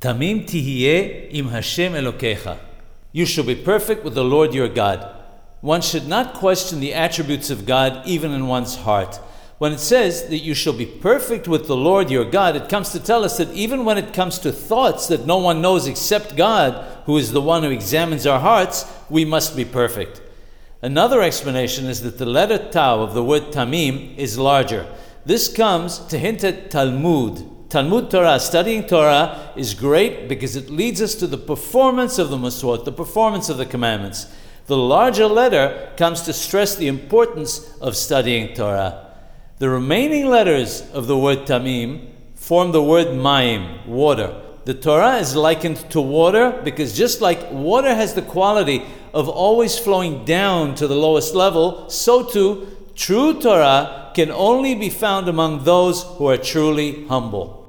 Tamim tihiyeh im Hashem Elokecha. You shall be perfect with the Lord your God. One should not question the attributes of God even in one's heart. When it says that you shall be perfect with the Lord your God, it comes to tell us that even when it comes to thoughts that no one knows except God, who is the one who examines our hearts, we must be perfect. Another explanation is that the letter Tau of the word Tamim is larger. This comes to hint at Talmud, Talmud Torah, studying Torah, is great because it leads us to the performance of the Maswot, the performance of the commandments. The larger letter comes to stress the importance of studying Torah. The remaining letters of the word Tamim form the word Maim, water. The Torah is likened to water because just like water has the quality of always flowing down to the lowest level, so too true Torah can only be found among those who are truly humble.